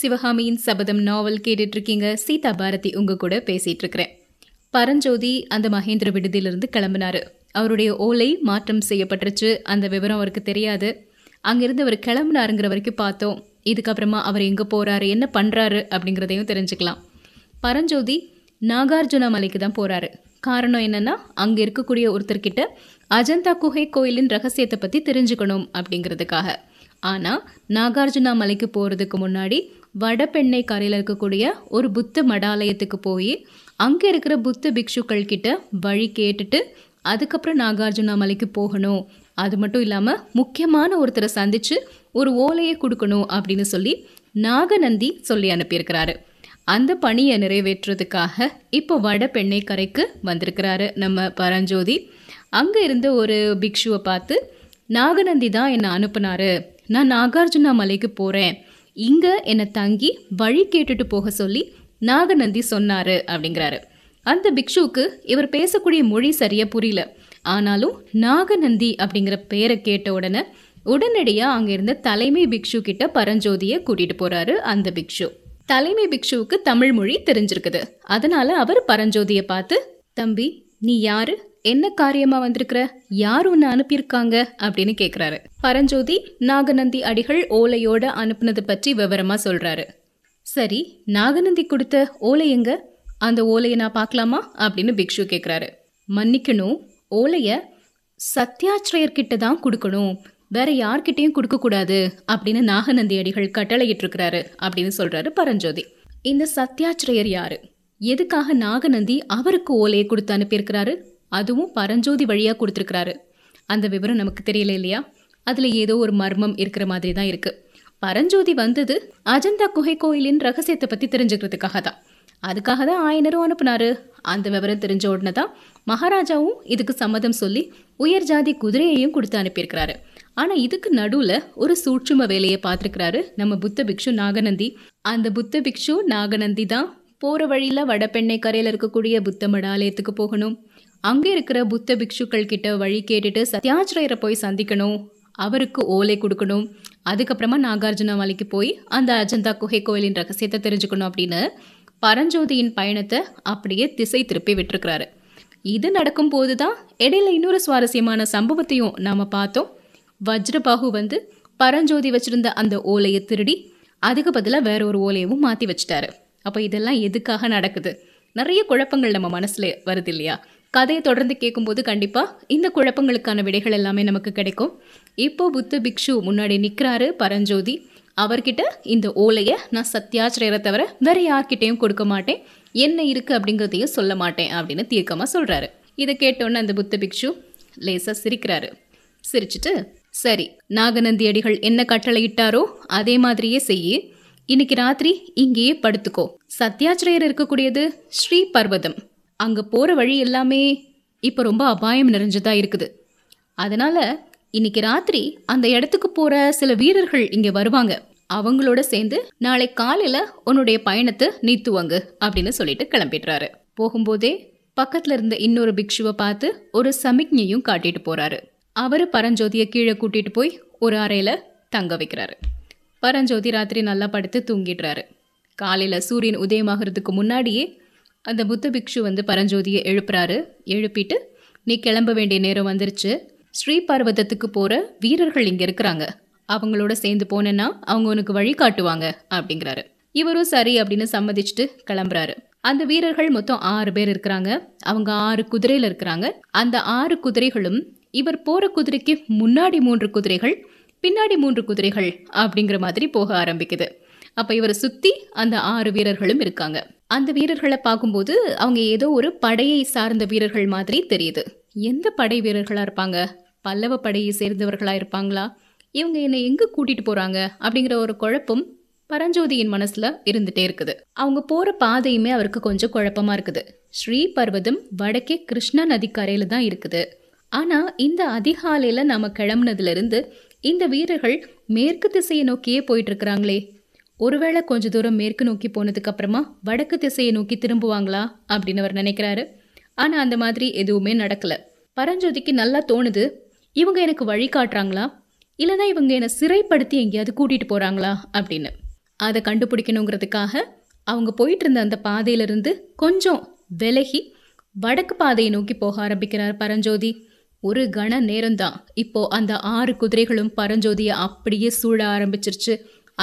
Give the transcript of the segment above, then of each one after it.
சிவகாமியின் சபதம் நாவல் கேட்டுட்டு இருக்கீங்க சீதா பாரதி உங்க கூட பேசிட்டு இருக்கிறேன் பரஞ்சோதி அந்த மகேந்திர விடுதியிலிருந்து கிளம்பினாரு. அவருடைய ஓலை மாற்றம் செய்யப்பட்டுருச்சு. அந்த விவரம் அவருக்கு தெரியாது. அங்கிருந்து அவர் கிளம்புனாருங்கிற வரைக்கும் பார்த்தோம். இதுக்கப்புறமா அவர் எங்கே போகிறாரு என்ன பண்ணுறாரு அப்படிங்கிறதையும் தெரிஞ்சுக்கலாம். பரஞ்சோதி நாகார்ஜுன மலைக்கு தான் போகிறாரு காரணம் என்னன்னா அங்கே இருக்கக்கூடிய ஒருத்தர்கிட்ட அஜந்தா குகை கோயிலின் ரகசியத்தை பற்றி தெரிஞ்சுக்கணும் அப்படிங்கிறதுக்காக. ஆனால் நாகார்ஜுனா மலைக்கு போகிறதுக்கு முன்னாடி வடபெண்ணை கரையில் இருக்கக்கூடிய ஒரு புத்த மடாலயத்துக்கு போய் அங்கே இருக்கிற புத்த பிக்ஷுக்கள் கிட்ட வழி கேட்டுட்டு அதுக்கப்புறம் நாகார்ஜுனா மலைக்கு போகணும். அது மட்டும் இல்லாமல் முக்கியமான ஒருத்தரை சந்தித்து ஒரு ஓலையை கொடுக்கணும் அப்படின்னு சொல்லி நாகநந்தி சொல்லி அனுப்பியிருக்கிறாரு. அந்த பணியை நிறைவேற்றுறதுக்காக இப்போ வட பெண்ணை கரைக்கு வந்திருக்கிறாரு நம்ம பரஞ்சோதி. அங்கே இருந்த ஒரு பிக்ஷுவை பார்த்து நாகநந்தி தான் என்னை அனுப்புனாரு. நான் நாகார்ஜுனா மலைக்கு போகிறேன் இங்கே என்னை தங்கி வழி கேட்டுட்டு போக சொல்லி நாகநந்தி சொன்னாரு அப்படிங்கிறாரு. அந்த பிக்ஷுவுக்கு இவர் பேசக்கூடிய மொழி சரியாக புரியல. ஆனாலும் நாகநந்தி அப்படிங்கிற பேரை கேட்ட உடனே உடனடியாக அங்கே இருந்த தலைமை பிக்ஷு கிட்ட பரஞ்சோதியை கூட்டிகிட்டு போறாரு அந்த பிக்ஷு. தலைமை பிக்ஷுவுக்கு தமிழ் மொழி தெரிஞ்சிருக்குது. அதனால அவர் பரஞ்சோதியை பார்த்து தம்பி நீ யாரு? என்ன காரியமா வந்திருக்கிற? யார் உன்னை அனுப்பியிருக்காங்க? அப்படின்னு கேட்குறாரு பரஞ்சோதி நாகநந்தி அடிகள் ஓலையோட அனுப்புனது பற்றி விவரமா சொல்றாரு. சரி நாகநந்தி கொடுத்த ஓலை எங்க? அந்த ஓலையை நான் பார்க்கலாமா? அப்படின்னு பிக்ஷு கேட்குறாரு மன்னிக்கணும் ஓலைய சத்யாச்சிரயர்கிட்ட தான் கொடுக்கணும். வேற யார்கிட்டையும் கொடுக்கக்கூடாது அப்படின்னு நாகநந்தி அடிகள் கட்டளையிட்டு இருக்கிறாரு அப்படின்னு சொல்றாரு பரஞ்சோதி. இந்த சத்யாச்சிரயர் யாரு? எதுக்காக நாகநந்தி அவருக்கு ஓலையை கொடுத்து அனுப்பியிருக்கிறாரு? அதுவும் பரஞ்சோதி வழியாக கொடுத்துருக்குறாரு. அந்த விவரம் நமக்கு தெரியல இல்லையா? அதில் ஏதோ ஒரு மர்மம் இருக்கிற மாதிரி தான் இருக்குது பரஞ்சோதி வந்தது அஜந்தா குகை கோயிலின் ரகசியத்தை பற்றி தெரிஞ்சுக்கிறதுக்காக தான். அதுக்காக தான் ஆயனரும் அனுப்புனாரு. அந்த விவரம் தெரிஞ்ச உடனே தான் மகாராஜாவும் இதுக்கு சம்மதம் சொல்லி உயர் ஜாதி குதிரையையும் கொடுத்து அனுப்பியிருக்கிறாரு. ஆனால் இதுக்கு நடுவில் ஒரு சூட்சும வேலையை பார்த்துருக்கிறாரு நம்ம புத்த பிக்ஷு நாகநந்தி. அந்த புத்த பிக்ஷு நாகநந்தி தான் போகிற வழியில் வடபெண்ணை கரையில் இருக்கக்கூடிய புத்த மடாலயத்துக்கு போகணும். அங்கே இருக்கிற புத்த பிக்ஷுக்கள் கிட்ட வழி கேட்டுட்டு சத்யாச்சிரயரை போய் சந்திக்கணும். அவருக்கு ஓலை கொடுக்கணும். அதுக்கப்புறமா நாகார்ஜுன மலைக்கு போய் அந்த அஜந்தா குகை கோயிலின் ரகசியத்தை தெரிஞ்சுக்கணும் அப்படின்னு பரஞ்சோதியின் பயணத்தை அப்படியே திசை திருப்பி விட்டுருக்கிறாரு. இது நடக்கும் போது தான் இடையில இன்னொரு சுவாரஸ்யமான சம்பவத்தையும் நாம் பார்த்தோம். வஜ்ரபாகு வந்து பரஞ்சோதி வச்சிருந்த அந்த ஓலையை திருடி அதுக்கு பதிலாக வேற ஒரு ஓலையவும் மாற்றி வச்சிட்டாரு. அப்போ இதெல்லாம் எதுக்காக நடக்குது? நிறைய குழப்பங்கள் நம்ம மனசுல வருது இல்லையா? கதையை தொடர்ந்து கேட்கும்போது கண்டிப்பாக இந்த குழப்பங்களுக்கான விடைகள் எல்லாமே நமக்கு கிடைக்கும். இப்போ புத்த பிக்ஷு முன்னாடி நிற்கிறாரு பரஞ்சோதி. அவர்கிட்ட இந்த ஓலையை நான் சத்யாச்சிரியரை தவிர வேற யார்கிட்டையும் கொடுக்க மாட்டேன். என்ன இருக்குது அப்படிங்கிறதையும் சொல்ல மாட்டேன் அப்படின்னு தீர்க்கமாக சொல்கிறாரு இதை கேட்டோன்னே அந்த புத்த பிக்ஷு லேசாக சிரிக்கிறாரு. சிரிச்சிட்டு சரி நாகநந்தி அடிகள் என்ன கட்டளையிட்டாரோ அதே மாதிரியே செய்யி. இன்னைக்கு ராத்திரி இங்கேயே படுத்துக்கோ. சத்யாச்சிரயர் இருக்கக்கூடியது ஸ்ரீ பர்வதம். அங்கே போகிற வழி எல்லாமே இப்போ ரொம்ப அபாயம் நிறைஞ்சதாக இருக்குது. அதனால் இன்னைக்கு ராத்திரி அந்த இடத்துக்கு போகிற சில வீரர்கள் இங்கே வருவாங்க. அவங்களோட சேர்ந்து நாளை காலையில் உன்னுடைய பயணத்தை நீத்துவாங்க அப்படின்னு சொல்லிட்டு கிளம்பிடுறாரு. போகும்போதே பக்கத்தில் இருந்த இன்னொரு பிக்ஷுவை பார்த்து ஒரு சமிக்ஞையும் காட்டிட்டு போகிறாரு அவர் பரஞ்சோதியை கீழே கூட்டிட்டு போய் ஒரு அறையில் தங்க வைக்கிறாரு. பரஞ்சோதி ராத்திரி நல்லா படுத்து தூங்கிடுறாரு. காலையில் சூரியன் உதயமாகிறதுக்கு முன்னாடியே அந்த புத்த பிக்ஷு வந்து பரஞ்சோதியை எழுப்புறாரு. எழுப்பிட்டு நீ கிளம்ப வேண்டிய நேரம் வந்துருச்சு. ஸ்ரீ பர்வதத்துக்கு போகிற வீரர்கள் இங்கே இருக்கிறாங்க. அவங்களோட சேர்ந்து போனேன்னா அவங்க உனக்கு வழி காட்டுவாங்க அப்படிங்கிறாரு. இவரும் சரி அப்படின்னு சம்மதிச்சுட்டு கிளம்புறாரு. அந்த வீரர்கள் மொத்தம் ஆறு பேர் இருக்கிறாங்க. அவங்க ஆறு குதிரையில் இருக்கிறாங்க. அந்த ஆறு குதிரைகளும் இவர் போகிற குதிரைக்கு முன்னாடி மூன்று குதிரைகள் பின்னாடி மூன்று குதிரைகள் அப்படிங்கிற மாதிரி போக ஆரம்பிக்குது. அப்போ இவரை சுற்றி அந்த ஆறு வீரர்களும் இருக்காங்க. அந்த வீரர்களை பார்க்கும்போது அவங்க ஏதோ ஒரு படையை சார்ந்த வீரர்கள் மாதிரி தெரியுது. எந்த படை வீரர்களாக இருப்பாங்க? பல்லவ படையை சேர்ந்தவர்களாக இருப்பாங்களா? இவங்க என்னை எங்கே கூட்டிகிட்டு போகிறாங்க அப்படிங்கிற ஒரு குழப்பம் பரஞ்சோதியின் மனசுல இருந்துட்டே இருக்குது. அவங்க போற பாதையுமே அவருக்கு கொஞ்சம் குழப்பமா இருக்குது. ஸ்ரீ பர்வதம் வடக்கே கிருஷ்ணா நதிக்கரையில தான் இருக்குது. ஆனா இந்த அதிகாலையில நாம கிளம்புனதுல இருந்து இந்த வீரர்கள் மேற்கு திசையை நோக்கியே போயிட்டு இருக்கிறாங்களே. ஒருவேளை கொஞ்ச தூரம் மேற்கு நோக்கி போனதுக்கப்புறமா வடக்கு திசையை நோக்கி திரும்புவாங்களா அப்படின்னு அவர் நினைக்கிறாரு. ஆனால் அந்த மாதிரி எதுவுமே நடக்கல. பரஞ்சோதிக்கு நல்லா தோணுது இவங்க எனக்கு வழி காட்டுறாங்களா? இல்லைன்னா இவங்க என்னை சிறைப்படுத்தி எங்கேயாவது கூட்டிகிட்டு போகிறாங்களா அப்படின்னு. அதை கண்டுபிடிக்கணுங்கிறதுக்காக அவங்க போயிட்டு இருந்த அந்த பாதையிலிருந்து கொஞ்சம் விலகி வடக்கு பாதையை நோக்கி போக ஆரம்பிக்கிறார் பரஞ்சோதி. ஒரு கண நேரம்தான். இப்போ அந்த ஆறு குதிரைகளும் பரஞ்சோதியை அப்படியே சூழ ஆரம்பிச்சிருச்சு.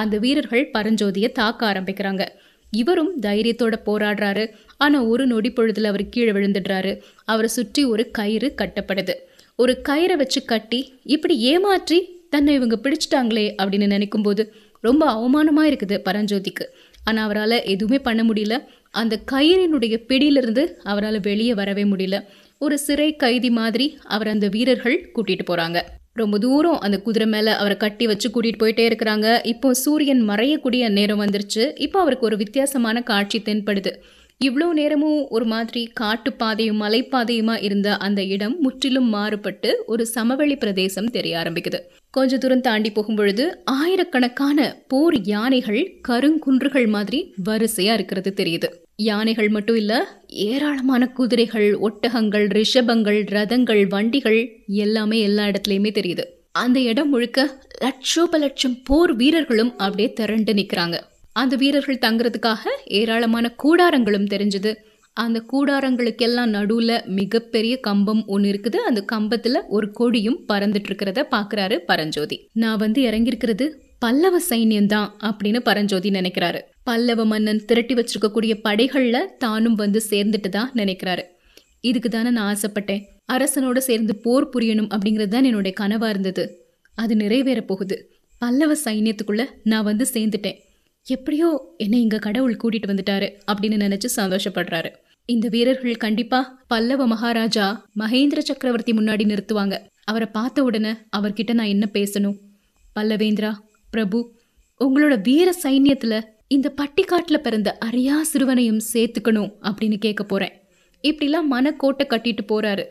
அந்த வீரர்கள் பரஞ்சோதியை தாக்க ஆரம்பிக்கிறாங்க. இவரும் தைரியத்தோட போராடுறாரு. ஆனா ஒரு நொடி பொழுதுல அவர் கீழே விழுந்துடுறாரு. அவரை சுற்றி ஒரு கயிறு கட்டப்படுது. ஒரு கயிறை வச்சு கட்டி இப்படி ஏமாற்றி தன்னை இவங்க பிடிச்சிட்டாங்களே அப்படின்னு நினைக்கும் போது ரொம்ப அவமானமா இருக்குது பரஞ்சோதிக்கு. ஆனா அவரால் எதுவுமே பண்ண முடியல. அந்த கயிறினுடைய பிடியிலிருந்து அவரால் வெளியே வரவே முடியல. ஒரு சிறை கைதி மாதிரி அவர் அந்த வீரர்கள் கூட்டிட்டு போறாங்க. ரொம்ப தூரம் அந்த குதிரை மேல அவரை கட்டி வச்சு கூட்டிட்டு போயிட்டே இருக்கிறாங்க. இப்போ சூரியன் மறையக்கூடிய நேரம் வந்துருச்சு. இப்போ அவருக்கு ஒரு வித்தியாசமான காட்சி தென்படுது. இவ்வளோ நேரமும் ஒரு மாதிரி காட்டுப்பாதையும் மலைப்பாதையுமா இருந்த அந்த இடம் முற்றிலும் மாறுபட்டு ஒரு சமவெளி பிரதேசம் தெரிய ஆரம்பிக்குது. கொஞ்ச தூரம் தாண்டி போகும்பொழுது ஆயிரக்கணக்கான போர் யானைகள் கருங்குன்றுகள் மாதிரி வரிசையா இருக்கிறது தெரியுது. யானைகள் மட்டும் இல்லை ஏராளமான குதிரைகள் ஒட்டகங்கள் ரிஷபங்கள் ரதங்கள் வண்டிகள் எல்லாமே எல்லா இடத்துலையுமே தெரியுது. அந்த இடம் முழுக்க லட்சோப லட்சம் போர் வீரர்களும் அப்படியே திரண்டு நிற்கிறாங்க அந்த வீரர்கள் தங்குறதுக்காக ஏராளமான கூடாரங்களும் தெரிஞ்சது. அந்த கூடாரங்களுக்கெல்லாம் நடுவில் மிகப்பெரிய கம்பம் ஒன்று இருக்குது. அந்த கம்பத்தில் ஒரு கொடியும் பறந்துட்டு இருக்கிறத பார்க்குறாரு பரஞ்சோதி. நான் வந்து இறங்கியிருக்கிறது பல்லவ சைன்யம்தான் அப்படின்னு பரஞ்சோதி நினைக்கிறாரு. பல்லவ மன்னன் திரட்டி வச்சிருக்கக்கூடிய படைகள்ல தானும் வந்து சேர்ந்துட்டு தான் நினைக்கிறாரு. இதுக்கு தானே நான் ஆசைப்பட்டேன். அரசனோட சேர்ந்து போர் புரியணும் அப்படிங்கிறது தான் என்னுடைய கனவா இருந்தது. அது நிறைவேற போகுது. பல்லவ சைன்யத்துக்குள்ள நான் வந்து சேர்ந்துட்டேன். எப்படியோ என்னை இங்க கடவுள் கூட்டிட்டு வந்துட்டாரு அப்படின்னு நினைச்சு சந்தோஷப்படுறாரு. இந்த வீரர்கள் கண்டிப்பா பல்லவ மகாராஜா மகேந்திர சக்கரவர்த்தி முன்னாடி நிறுத்துவாங்க. அவரை பார்த்த உடனே அவர்கிட்ட நான் என்ன பேசணும்? பல்லவேந்திரா பிரபு உங்களோட வீர சைன்யத்தில் இந்த பட்டிக்காட்டில் பிறந்த அரியா சிறுவனையும் சேர்த்துக்கணும் அப்படின்னு கேட்க போகிறேன் இப்படிலாம் மனக்கோட்டை கட்டிட்டு போகிறாரு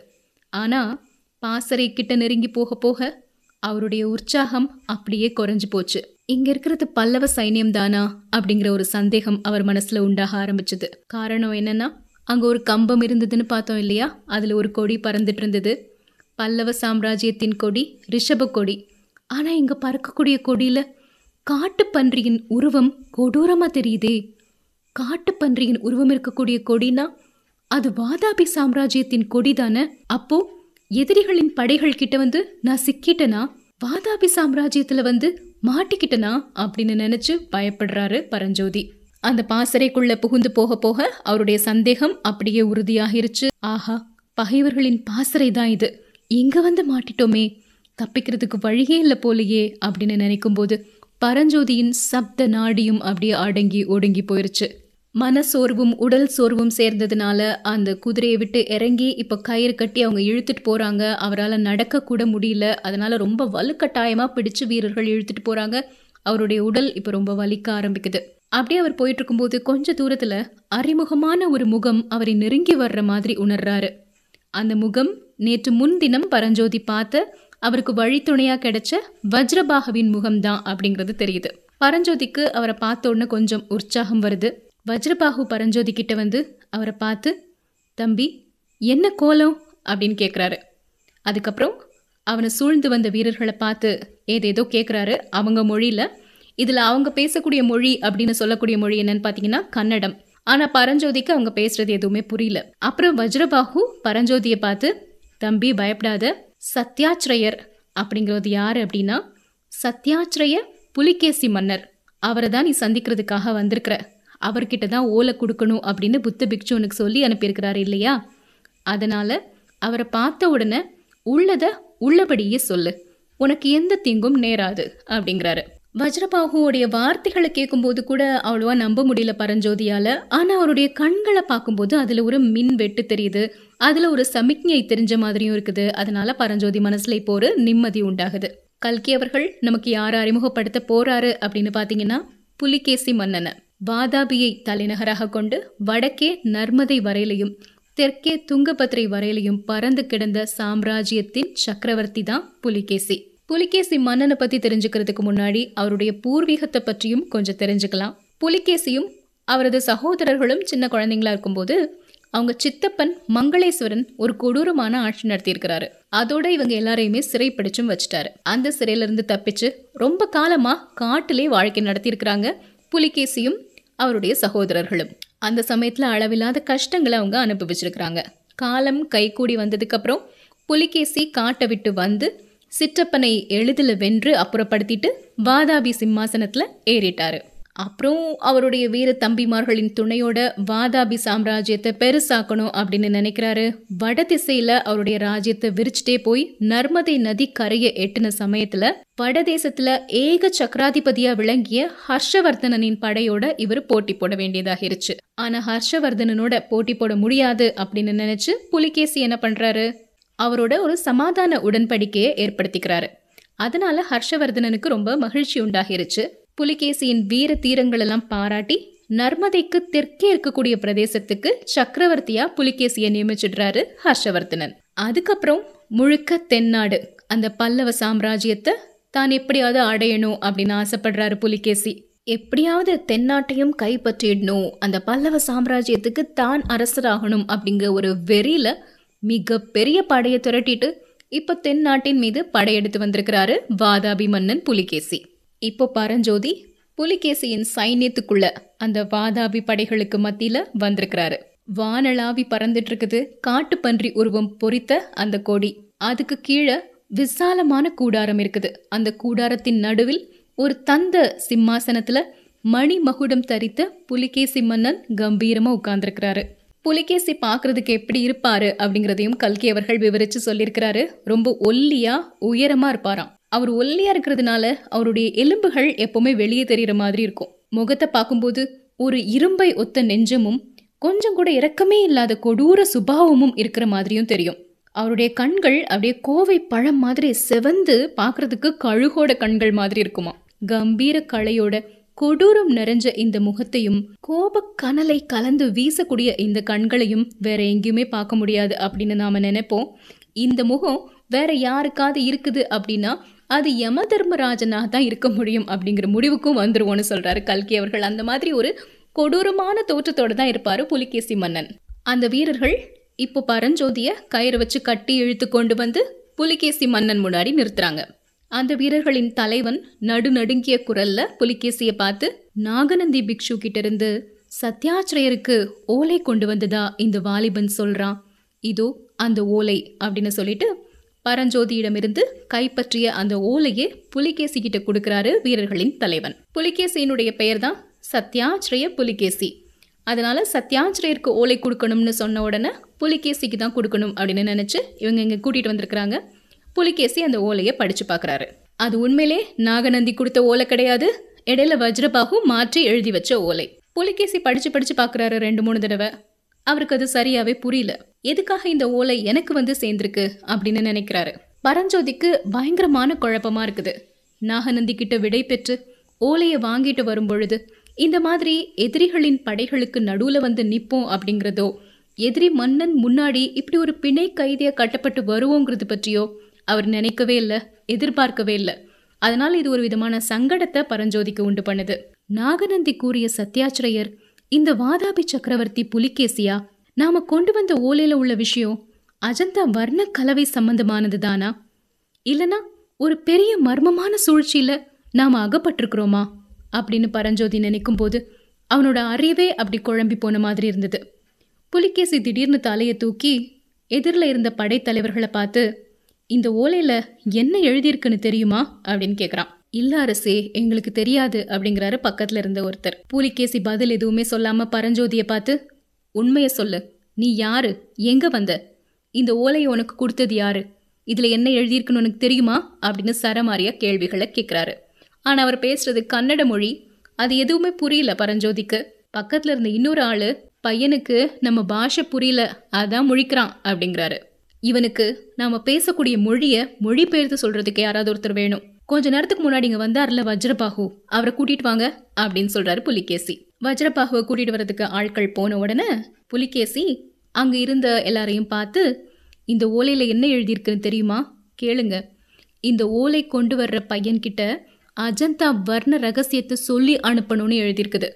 ஆனால் பாசறை கிட்ட நெருங்கி போக போக அவருடைய உற்சாகம் அப்படியே குறைஞ்சு போச்சு. இங்க இருக்கிறது பல்லவ சைன்யம் தானா? அப்படிங்கிற ஒரு சந்தேகம் அவர் மனசுல உண்டாக ஆரம்பிச்சது. காரணம் என்னன்னா அங்க ஒரு கம்பம் இருந்ததுன்னு பார்த்தோம் இல்லையா? அதுல ஒரு கொடி பறந்துட்டு இருந்தது. பல்லவ சாம்ராஜ்யத்தின் கொடி ரிஷப கொடி. ஆனா இங்க பறக்கக்கூடிய கொடியில காட்டுப்பன்றியின் உருவம் கொடூரமா தெரியுதே. காட்டுப்பன்றியின் உருவம் இருக்கக்கூடிய கொடினா அது வாதாபி சாம்ராஜ்யத்தின் கொடி தானே. அப்போ எதிரிகளின் படைகள் கிட்ட வந்து நான் சிக்கிட்டனா? வாதாபி சாம்ராஜ்யத்தில் வந்து மாட்டிக்கிட்டனா? அப்படின்னு நினச்சி பயப்படுறாரு பரஞ்சோதி. அந்த பாசறைக்குள்ள புகுந்து போக போக அவருடைய சந்தேகம் அப்படியே உறுதியாகிருச்சு. ஆஹா பகைவர்களின் பாசறை தான் இது. எங்க வந்து மாட்டிட்டோமே. தப்பிக்கிறதுக்கு வழியே இல்லை போலையே அப்படின்னு நினைக்கும் போது பரஞ்சோதியின் சப்த நாடியும் அப்படியே அடங்கி ஒடுங்கி போயிருச்சு. மனசோர்வும் உடல் சோர்வும் சேர்ந்ததுனால அந்த குதிரையை விட்டு இறங்கி இப்போ கயிறு கட்டி அவங்க இழுத்துட்டு போகிறாங்க அவரால் நடக்க கூட முடியல. அதனால் ரொம்ப வலுக்கட்டாயமாக பிடிச்சு வீரர்கள் இழுத்துட்டு போகிறாங்க அவருடைய உடல் இப்போ ரொம்ப வலிக்க ஆரம்பிக்குது. அப்படியே அவர் போயிட்டு இருக்கும்போது கொஞ்ச தூரத்தில் அறிமுகமான ஒரு முகம் அவரை நெருங்கி வர்ற மாதிரி உணர்றாரு. அந்த முகம் நேற்று முன்தினம் பரஞ்சோதி பார்த்த அவருக்கு வழித்துணையாக கிடைச்ச வஜ்ரபாகவின் முகம்தான் அப்படிங்கிறது தெரியுது. பரஞ்சோதிக்கு அவரை பார்த்த உடனே கொஞ்சம் உற்சாகம் வருது. வஜ்ரபாகு பரஞ்சோதி கிட்ட வந்து அவரை பார்த்து தம்பி என்ன கோலம்? அப்படின்னு கேட்குறாரு அதுக்கப்புறம் அவனை சூழ்ந்து வந்த வீரர்களை பார்த்து ஏதேதோ கேட்குறாரு அவங்க மொழியில். இதில் அவங்க பேசக்கூடிய மொழி அப்படின்னு சொல்லக்கூடிய மொழி என்னன்னு பார்த்தீங்கன்னா கன்னடம். ஆனால் பரஞ்சோதிக்கு அவங்க பேசுறது எதுவுமே புரியல. அப்புறம் வஜ்ரபாகு பரஞ்சோதியை பார்த்து தம்பி பயப்படாத. சத்யாச்சிரயர் அப்படிங்கிறது யார் அப்படின்னா சத்யாச்சிரய புலிகேசி மன்னர். அவரை தான் நீ சந்திக்கிறதுக்காக வந்திருக்கிற. அவர்கிட்ட தான் ஓலை கொடுக்கணும் அப்படின்னு புத்த பிக்ஷு உனக்கு சொல்லி அனுப்பியிருக்கிறாரு இல்லையா? அதனால் அவரை பார்த்த உடனே உள்ளதை உள்ளபடியே சொல்லு. உனக்கு எந்த தீங்கும் நேராது அப்படிங்கிறாரு. வஜ்ரபாகுவோடைய வார்த்தைகளை கேட்கும்போது கூட அவ்வளோவா நம்ப முடியல பரஞ்சோதியால். ஆனால் அவருடைய கண்களை பார்க்கும்போது அதில் ஒரு மின் வெட்டு தெரியுது. அதில் ஒரு சமிக்ஞை தெரிஞ்ச மாதிரியும் இருக்குது. அதனால பரஞ்சோதி மனசில் இப்போ ஒரு நிம்மதி உண்டாகுது. கல்கி அவர்கள் நமக்கு யாரை அறிமுகப்படுத்த போறாரு? அப்படின்னு பார்த்தீங்கன்னா புலிகேசி மன்னனை. வாதாபியை தலைநகராக கொண்டு வடக்கே நர்மதை வரையிலையும் தெற்கே துங்கபத்ரை வரையிலையும் பறந்து கிடந்த சாம்ராஜ்யத்தின் சக்கரவர்த்தி தான் புலிகேசி. புலிகேசி மன்னனை பத்தி தெரிஞ்சுக்கிறதுக்கு முன்னாடி அவருடைய பூர்வீகத்தை பற்றியும் கொஞ்சம் தெரிஞ்சுக்கலாம். புலிகேசியும் அவரது சகோதரர்களும் சின்ன குழந்தைங்களா இருக்கும்போது அவங்க சித்தப்பன் மங்களேஸ்வரன் ஒரு கொடூரமான ஆட்சி நடத்தியிருக்கிறாரு. அதோட இவங்க எல்லாரையுமே சிறைப்பிடிச்சும் வச்சுட்டாரு. அந்த சிறையில இருந்து தப்பிச்சு ரொம்ப காலமா காட்டிலே வாழ்க்கை நடத்தியிருக்கிறாங்க புலிகேசியும் அவருடைய சகோதரர்களும். அந்த சமயத்துல அளவில்லாத கஷ்டங்களை அவங்க அனுபவிச்சிருக்கிறாங்க. காலம் கைகூடி வந்ததுக்கு அப்புறம் புலிகேசி காட்டை விட்டு வந்து சிற்றப்பனை எளிதில் வென்று அப்புறப்படுத்திட்டு வாதாபி சிம்மாசனத்தில் ஏறிட்டாரு. அப்புறம் அவருடைய வீர தம்பிமார்களின் துணையோட வாதாபி சாம்ராஜ்யத்தை பெருசாக்கணும் அப்படின்னு நினைக்கிறாரு. வட திசையில அவருடைய ராஜ்யத்தை விரிச்சிட்டே போய் நர்மதை நதி கரையை எட்டின சமயத்துல வடதேசத்துல ஏக சக்கராதிபதியா விளங்கிய ஹர்ஷவர்தனனின் படையோட இவர் போட்டி போட வேண்டியதாகிருச்சு. ஆனா ஹர்ஷவர்தனனோட போட்டி போட முடியாது அப்படின்னு நினைச்சு புலிகேசி என்ன பண்றாரு? அவரோட ஒரு சமாதான உடன்படிக்கையை ஏற்படுத்திக்கிறாரு. அதனால ஹர்ஷவர்தனனுக்கு ரொம்ப மகிழ்ச்சி உண்டாகிருச்சு. புலிகேசியின் வீர தீரங்கள் எல்லாம் பாராட்டி நர்மதைக்கு தெற்கே இருக்கக்கூடிய பிரதேசத்துக்கு சக்கரவர்த்தியா புலிகேசியை நியமிச்சிடுறாரு ஹர்ஷவர்தனன். அதுக்கப்புறம் முழுக்க தென்னாடு. அந்த பல்லவ சாம்ராஜ்யத்தை தான் எப்படியாவது அடையணும் அப்படின்னு ஆசைப்படுறாரு புலிகேசி. எப்படியாவது தென்னாட்டையும் கைப்பற்றிடணும். அந்த பல்லவ சாம்ராஜ்யத்துக்கு தான் அரசராகணும் அப்படிங்கிற ஒரு வெறியில மிக பெரிய படையை திரட்டிட்டு இப்ப தென்னாட்டின் மீது படையெடுத்து வந்திருக்கிறாரு வாதாபி மன்னன் புலிகேசி. இப்போ பரஞ்சோதி புலிகேசியின் சைன்யத்துக்குள்ள அந்த வாதாபி படைகளுக்கு மத்தியில வந்திருக்கிறாரு. வானளாவி பறந்துட்டு இருக்குது காட்டுப்பன்றி உருவம் பொறித்த அந்த கொடி. அதுக்கு கீழே விசாலமான கூடாரம் இருக்குது. அந்த கூடாரத்தின் நடுவில் ஒரு தந்த சிம்மாசனத்துல மணி மகுடம் தரித்த புலிகேசி மன்னன் கம்பீரமா உட்கார்ந்துருக்கிறாரு. புலிகேசி பார்க்கறதுக்கு எப்படி இருப்பாரு அப்படிங்கிறதையும் கல்கி அவர்கள் விவரிச்சு சொல்லியிருக்கிறாரு. ரொம்ப ஒல்லியா உயரமா இருப்பாராம். அவர் ஒல்லியா இருக்கிறதுனால அவருடைய எலும்புகள் எப்பவுமே வெளியே தெரியற மாதிரி இருக்கும். முகத்தை பார்க்கும்போது ஒரு இரும்பை ஒத்த நெஞ்சமும் கொஞ்சம் கூட இறக்கமே இல்லாத கொடூர சுபாவமும் இருக்கிற மாதிரியும் தெரியும். அவருடைய கண்கள் அப்படியே கோவை பழம் மாதிரி செவந்து பார்க்கறதுக்கு கழுகோட கண்கள் மாதிரி இருக்குமா கம்பீர கலையோட கொடூரம் நிறைஞ்ச இந்த முகத்தையும் கோப கனலை கலந்து வீசக்கூடிய இந்த கண்களையும் வேற எங்கேயுமே பார்க்க முடியாது அப்படின்னு நாம நினைப்போம். இந்த முகம் வேற யாருக்காவது இருக்குது அப்படின்னா அது யம தர்மராஜனாக தான் இருக்க முடியும் அப்படிங்கிற முடிவுக்கும் வந்துருவோம்னு சொல்றாரு கல்கி அவர்கள். அந்த மாதிரி ஒரு கொடூரமான தோற்றத்தோடு தான் இருப்பாரு புலிகேசி மன்னன். அந்த வீரர்கள் இப்போ பரஞ்சோதிய கயிறு வச்சு கட்டி இழுத்து கொண்டு வந்து புலிகேசி மன்னன் முன்னாடி நிறுத்துறாங்க. அந்த வீரர்களின் தலைவன் நடு நடுங்கிய குரல்ல புலிகேசிய பார்த்து நாகநந்தி பிக்ஷு கிட்ட இருந்து சத்யாச்சிரயருக்கு ஓலை கொண்டு வந்ததா? இந்த வாலிபன் சொல்றான். இதோ அந்த ஓலை அப்படின்னு சொல்லிட்டு பரஞ்சோதியிடமிருந்து கைப்பற்றிய அந்த ஓலையை புலிகேசி கிட்ட கொடுக்கிறாரு வீரர்களின் தலைவன். புலிகேசியினுடைய பெயர் தான் சத்யாச்சிரய புலிகேசி. அதனால சத்யாச்சிரயருக்கு ஓலை கொடுக்கணும்னு சொன்ன உடனே புலிகேசிக்கு தான் கொடுக்கணும் அப்படின்னு நினைச்சு இவங்க இங்க கூட்டிட்டு வந்திருக்கிறாங்க. புலிகேசி அந்த ஓலையை படிச்சு பார்க்குறாரு. அது உண்மையிலே நாகநந்தி கொடுத்த ஓலை கிடையாது. இடையில வஜ்ரபாகு மாற்றி எழுதி வச்ச ஓலை. புலிகேசி படிச்சு படிச்சு பார்க்குறாரு ரெண்டு மூணு தடவை. அவருக்கு அது சரியாவே புரியல. எதுக்காக இந்த ஓலை எனக்கு வந்து சேர்ந்திருக்கு அப்படின்னு நினைக்கிறாரு. பரஞ்சோதிக்கு பயங்கரமான குழப்பமா இருக்குது. நாகநந்தி கிட்ட விடை பெற்று ஓலையை வாங்கிட்டு வரும் பொழுது இந்த மாதிரி எதிரிகளின் படைகளுக்கு நடுவில் வந்து நிற்போம் அப்படிங்கிறதோ எதிரி மன்னன் முன்னாடி இப்படி ஒரு பிணை கைதியாக கட்டப்பட்டு வருவோங்கிறது பற்றியோ அவர் நினைக்கவே இல்லை எதிர்பார்க்கவே இல்லை. அதனால இது ஒரு விதமான சங்கடத்தை பரஞ்சோதிக்கு உண்டு பண்ணுது. நாகநந்தி கூறிய சத்யாச்சிரயர் இந்த வாதாபி சக்கரவர்த்தி புலிகேசியா நாம கொண்டு வந்த ஓலையில உள்ள விஷயம் அஜந்தா வர்ண கலவை சம்பந்தமானது தானா? இல்லனா ஒரு பெரிய மர்மமான சூழ்ச்சியில நாம அகப்பட்டிருக்கிறோமா? அப்படின்னு பரஞ்சோதி நினைக்கும் போது அவனோட அறிவே அப்படி குழம்பி போன மாதிரி இருந்தது. புலிகேசி திடீர்னு தலையை தூக்கி எதிரில் இருந்த படைத்தலைவர்களை பார்த்து இந்த ஓலையில என்ன எழுதியிருக்குன்னு தெரியுமா? அப்படின்னு கேட்குறான் இல்ல அரசே எங்களுக்கு தெரியாது அப்படிங்கிறாரு பக்கத்துல இருந்த ஒருத்தர். பூலிகேசி பதில் எதுவுமே சொல்லாம பரஞ்சோதியை பார்த்து உண்மையை சொல்லு. நீ யாரு? எங்க வந்த? இந்த ஓலையை உனக்கு கொடுத்தது யாரு? இதுல என்ன எழுதியிருக்குன்னு உனக்கு தெரியுமா? அப்படின்னு சரமாரியா கேள்விகளை கேட்குறாரு ஆனா அவர் பேசுறது கன்னட மொழி. அது எதுவுமே புரியல பரஞ்சோதிக்கு. பக்கத்துல இருந்த இன்னொரு ஆளு பையனுக்கு நம்ம பாஷை புரியல அதான் முழிக்கிறான் அப்படிங்கிறாரு. இவனுக்கு நாம பேசக்கூடிய மொழிய மொழிபெயர்த்து சொல்றதுக்கு யாராவது ஒருத்தர் வேணும். கொஞ்ச நேரத்துக்கு முன்னாடி இங்க வந்தார்ல வஜ்ரபாகு அவரை கூட்டிட்டு வாங்க அப்படின்னு சொல்றாரு புலிகேசி. வஜ்ரபாகுவை கூட்டிட்டு வர்றதுக்கு ஆட்கள் போன உடனே புலிகேசி அங்க இருந்த எல்லாரையும் பார்த்து இந்த ஓலையில என்ன எழுதியிருக்குன்னு தெரியுமா? கேளுங்க. இந்த ஓலை கொண்டு வர்ற பையன்கிட்ட அஜந்தா வர்ண ரகசியத்தை சொல்லி அனுப்பணும்னு எழுதியிருக்குது.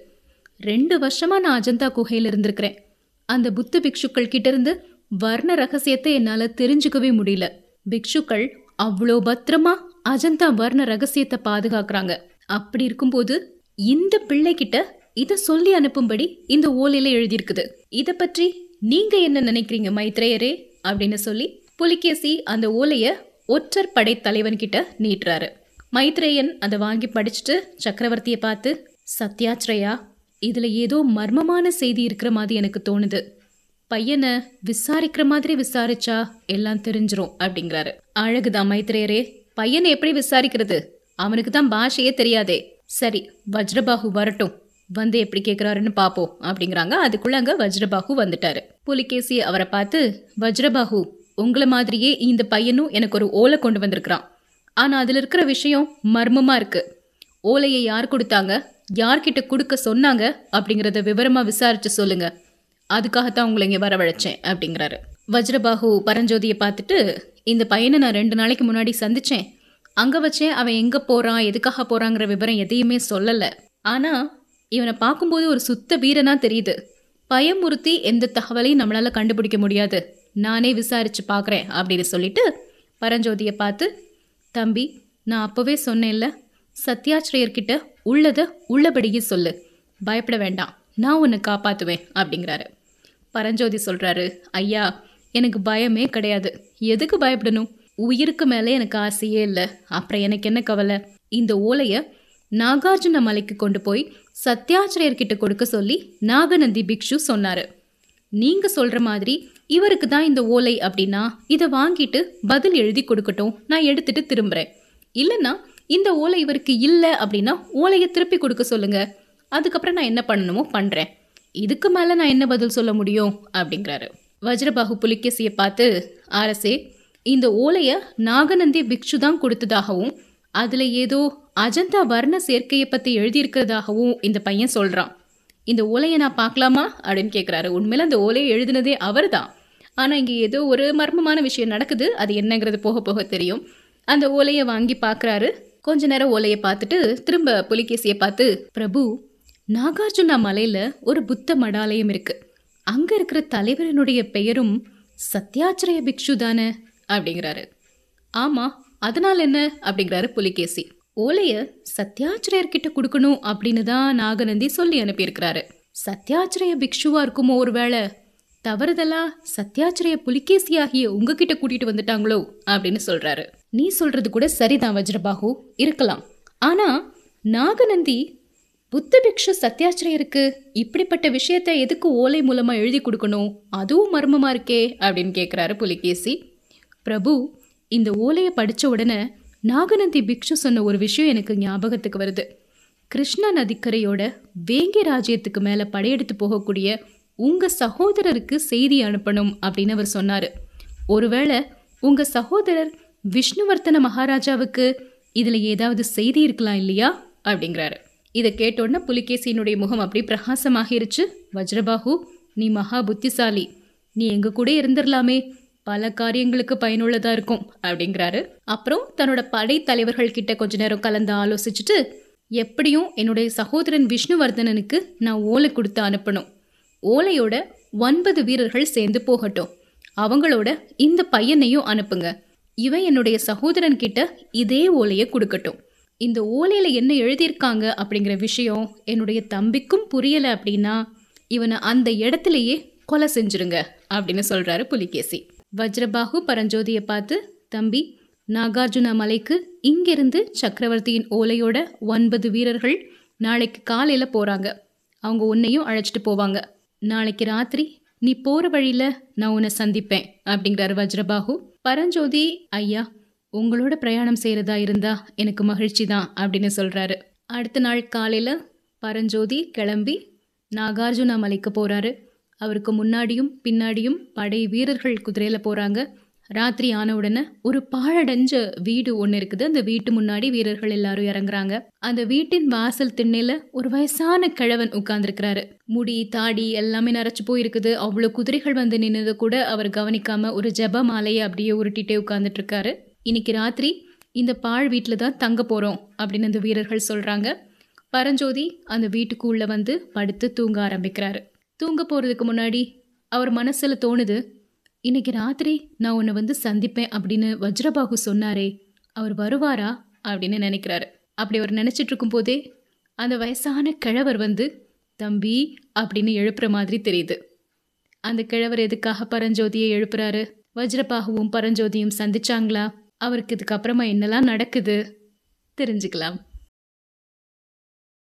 ரெண்டு வருஷமா நான் அஜந்தா குகையில் இருந்திருக்கிறேன். அந்த புத்த பிக்ஷுக்கள் கிட்டேருந்து வர்ண ரகசியத்தை என்னால் தெரிஞ்சுக்கவே முடியல. பிக்ஷுக்கள் அவ்வளோ பத்திரமா அஜந்தா வர்ண ரகசியத்தை பாதுகாக்கிறாங்க. அப்படி இருக்கும்போது இந்த பிள்ளைகிட்ட இதை சொல்லி அனுப்பும்படி இந்த ஓலையில எழுதியிருக்குது. இதை பற்றி நீங்க என்ன நினைக்கிறீங்க மைத்ரேயரே? அப்படின்னு சொல்லி புலிகேசி அந்த ஓலைய ஒற்றர் படை தலைவன் கிட்ட நீட்டுறாரு. மைத்ரேயன் அதை வாங்கி படிச்சுட்டு சக்கரவர்த்தியை பார்த்து சத்யாச்ரயா இதுல ஏதோ மர்மமான செய்தி இருக்கிற மாதிரி எனக்கு தோணுது. பையனை விசாரிக்கிற மாதிரி விசாரிச்சா எல்லாம் தெரிஞ்சிரும் அப்படிங்கிறாரு. அழகுதான் மைத்ரேயரே பையனை எப்படி விசாரிக்கிறது? அவனுக்கு தான் பாஷையே தெரியாதே. சரி வஜ்ரபாகு வரட்டும். வந்து எப்படி கேட்குறாருன்னு பார்ப்போம் அப்படிங்கிறாங்க. அதுக்குள்ள அங்கே வஜ்ரபாகு வந்துட்டாரு. புலிகேசி அவரை பார்த்து வஜ்ரபாகு உங்களை மாதிரியே இந்த பையனும் எனக்கு ஒரு ஓலை கொண்டு வந்திருக்கிறான். ஆனால் அதில் இருக்கிற விஷயம் மர்மமாக இருக்குது ஓலையை யார் கொடுத்தாங்க? யார்கிட்ட கொடுக்க சொன்னாங்க? அப்படிங்கிறத விவரமாக விசாரித்து சொல்லுங்கள் அதுக்காகத்தான் உங்களை இங்கே வரவழைச்சேன் அப்படிங்கிறாரு. வஜ்ரபாகு பரஞ்சோதியை பார்த்துட்டு இந்த பையனை நான் ரெண்டு நாளைக்கு முன்னாடி சந்திச்சேன். அங்கே வச்சே அவன் எங்கே போகிறான் எதுக்காக போகிறாங்கிற விவரம் எதையுமே சொல்லலை. ஆனால் இவனை பார்க்கும்போது ஒரு சுத்த வீரனாக தெரியுது. பயமுறுத்தி எந்த தகவலையும் நம்மளால் கண்டுபிடிக்க முடியாது. நானே விசாரித்து பார்க்குறேன் அப்படின்னு சொல்லிட்டு பரஞ்சோதியை பார்த்து தம்பி நான் அப்போவே சொன்னேன்ல சத்யாச்சிரியர்கிட்ட உள்ளதை உள்ளபடியே சொல்லு. பயப்பட வேண்டாம். நான் உன்னை காப்பாற்றுவேன் அப்படிங்கிறாரு. பரஞ்சோதி சொல்கிறாரு ஐயா எனக்கு பயமே கிடையாது. எதுக்கு பயப்படணும்? உயிருக்கு மேலே எனக்கு ஆசையே இல்லை. அப்புறம் எனக்கு என்ன கவலை? இந்த ஓலையை நாகார்ஜுன மலைக்கு கொண்டு போய் சத்யாச்சிரியர்கிட்ட கொடுக்க சொல்லி நாகநந்தி பிக்ஷு சொன்னார். நீங்கள் சொல்கிற மாதிரி இவருக்கு தான் இந்த ஓலை அப்படின்னா இதை வாங்கிட்டு பதில் எழுதி கொடுக்கட்டும். நான் எடுத்துட்டு திரும்புகிறேன் இல்லைன்னா இந்த ஓலை இவருக்கு இல்லை அப்படின்னா ஓலையை திருப்பி கொடுக்க சொல்லுங்கள் அதுக்கப்புறம் நான் என்ன பண்ணணுமோ பண்ணுறேன் இதுக்கு மேலே நான் என்ன பதில் சொல்ல முடியும்? அப்படிங்கிறாரு. வஜ்ரபாகு புலிகேசியை பார்த்து அரசே இந்த ஓலையை நாகநந்தி பிக்ஷு தான் கொடுத்ததாகவும் அதில் ஏதோ அஜந்தா வர்ண சேர்க்கையை பற்றி எழுதியிருக்கிறதாகவும் இந்த பையன் சொல்கிறான் இந்த ஓலையை நான் பார்க்கலாமா? அப்படின்னு கேட்குறாரு உண்மையில் அந்த ஓலையை எழுதினதே அவர் தான் ஆனால் இங்கே ஏதோ ஒரு மர்மமான விஷயம் நடக்குது. அது என்னங்கிறது போக போக தெரியும். அந்த ஓலையை வாங்கி பார்க்குறாரு. கொஞ்ச நேரம் ஓலையை பார்த்துட்டு திரும்ப புலிகேசியை பார்த்து பிரபு நாகார்ஜுனா மலையில் ஒரு புத்த மடாலயம் இருக்கு. அங்கே இருக்கிற தலைவரனுடைய பெயரும் சத்யாச்சிரய பிக்ஷு தானே அப்படிங்கிறாரு. ஆமா அதனால் என்ன? அப்படிங்கிறாரு புலிகேசி. ஓலையை சத்யாச்சிரியர்கிட்ட கொடுக்கணும் அப்படின்னு தான் நாகநந்தி சொல்லி அனுப்பியிருக்கிறாரு. சத்யாச்சிரய பிக்ஷுவாக இருக்குமோ ஒரு வேளை? தவறுதலா சத்யாச்சிரய புலிகேசி ஆகிய உங்ககிட்ட கூட்டிட்டு வந்துட்டாங்களோ? அப்படின்னு சொல்றாரு. நீ சொல்றது கூட சரிதான் வஜ்ரபாகு. இருக்கலாம். ஆனா நாகநந்தி புத்த பிக்ஷு சத்யாச்சிரியருக்கு இப்படிப்பட்ட விஷயத்த எதுக்கு ஓலை மூலமா எழுதி கொடுக்கணும்? அதுவும் மர்மமா இருக்கே அப்படின்னு கேட்குறாரு புலிகேசி. பிரபு இந்த ஓலையை படித்த உடனே நாகநந்தி பிக்ஷு சொன்ன ஒரு விஷயம் எனக்கு ஞாபகத்துக்கு வருது. கிருஷ்ணா நதிக்கரையோட வேங்கி ராஜ்யத்துக்கு மேலே படையெடுத்து போகக்கூடிய உங்கள் சகோதரருக்கு செய்தி அனுப்பணும் அப்படின்னு அவர் சொன்னார். ஒருவேளை உங்கள் சகோதரர் விஷ்ணுவர்த்தன மகாராஜாவுக்கு இதில் ஏதாவது செய்தி இருக்கலாம் இல்லையா? அப்படிங்கிறாரு. இதை கேட்டோடனே புலிகேசியினுடைய முகம் அப்படி பிரகாசமாகிருச்சு. வஜ்ரபாகு நீ மகா புத்திசாலி. நீ எங்க கூட இருந்துடலாமே பல காரியங்களுக்கு பயனுள்ளதா இருக்கும் அப்படிங்கிறாரு. அப்புறம் தன்னோட படை தலைவர்கள் கிட்ட கொஞ்ச நேரம் கலந்து ஆலோசிச்சுட்டு எப்படியும் என்னுடைய சகோதரன் விஷ்ணுவர்தனனுக்கு நான் ஓலை கொடுத்து அனுப்பணும். ஓலையோட ஒன்பது வீரர்கள் சேர்ந்து போகட்டும். அவங்களோட இந்த பையனையும் அனுப்புங்க. இவன் என்னுடைய சகோதரன் கிட்ட இதே ஓலையை கொடுக்கட்டும். இந்த ஓலையில் என்ன எழுதியிருக்காங்க அப்படிங்கிற விஷயம் என்னுடைய தம்பிக்கும் புரியலை அப்படின்னா இவனை அந்த இடத்துலையே கொலை செஞ்சிருங்க அப்படின்னு சொல்கிறாரு புலிகேசி. வஜ்ரபாகு பரஞ்சோதியை பார்த்து தம்பி நாகார்ஜுனா மலைக்கு இங்கிருந்து சக்கரவர்த்தியின் ஓலையோட ஒன்பது வீரர்கள் நாளைக்கு காலையில் போகிறாங்க அவங்க உன்னையும் அழைச்சிட்டு போவாங்க. நாளைக்கு ராத்திரி நீ போகிற வழியில் நான் உன்னை சந்திப்பேன் அப்படிங்கிறாரு வஜ்ரபாகு பரஞ்சோதி ஐயா உங்களோட பிரயாணம் செய்கிறதா இருந்தா எனக்கு மகிழ்ச்சி தான் அப்படின்னு சொல்கிறாரு அடுத்த நாள் காலையில் பரஞ்சோதி கிளம்பி நாகார்ஜுனா மலைக்கு போகிறாரு அவருக்கு முன்னாடியும் பின்னாடியும் படை வீரர்கள் குதிரையில் போகிறாங்க ராத்திரி ஆன உடனே ஒரு பாழடைஞ்ச வீடு ஒன்று இருக்குது. அந்த வீட்டு முன்னாடி வீரர்கள் எல்லாரும் இறங்குறாங்க. அந்த வீட்டின் வாசல் திண்ணையில ஒரு வயசான கிழவன் உட்கார்ந்துருக்கிறாரு. முடி தாடி எல்லாமே நரைச்சு போயிருக்குது. அவ்வளோ குதிரைகள் வந்து நின்றதை கூட அவர் கவனிக்காம ஒரு ஜெப மாலையை அப்படியே உருட்டிட்டே உட்கார்ந்துட்டு இருக்காரு. இன்னைக்கு ராத்திரி இந்த பாழ் வீட்டில் தான் தங்க போகிறோம் அப்படின்னு அந்த வீரர்கள் சொல்கிறாங்க பரஞ்சோதி அந்த வீட்டுக்குள்ளே வந்து படுத்து தூங்க ஆரம்பிக்கிறாரு. தூங்க போகிறதுக்கு முன்னாடி அவர் மனசில் தோணுது இன்னைக்கு ராத்திரி நான் உன்னை வந்து சந்திப்பேன் அப்படின்னு வஜ்ரபாகு சொன்னாரே அவர் வருவாரா அப்படின்னு நினைக்கிறாரு. அப்படி அவர் நினைச்சிட்டு இருக்கும்போதே அந்த வயசான கிழவர் வந்து தம்பி அப்படின்னு எழுப்புற மாதிரி தெரியுது. அந்த கிழவர் எதுக்காக பரஞ்சோதியை எழுப்புறாரு? வஜ்ரபாகுவும் பரஞ்சோதியும் சந்திச்சாங்களா? அவருக்கு இதுக்கப்புறமா என்னெல்லாம் நடக்குது தெரிஞ்சுக்கலாம்.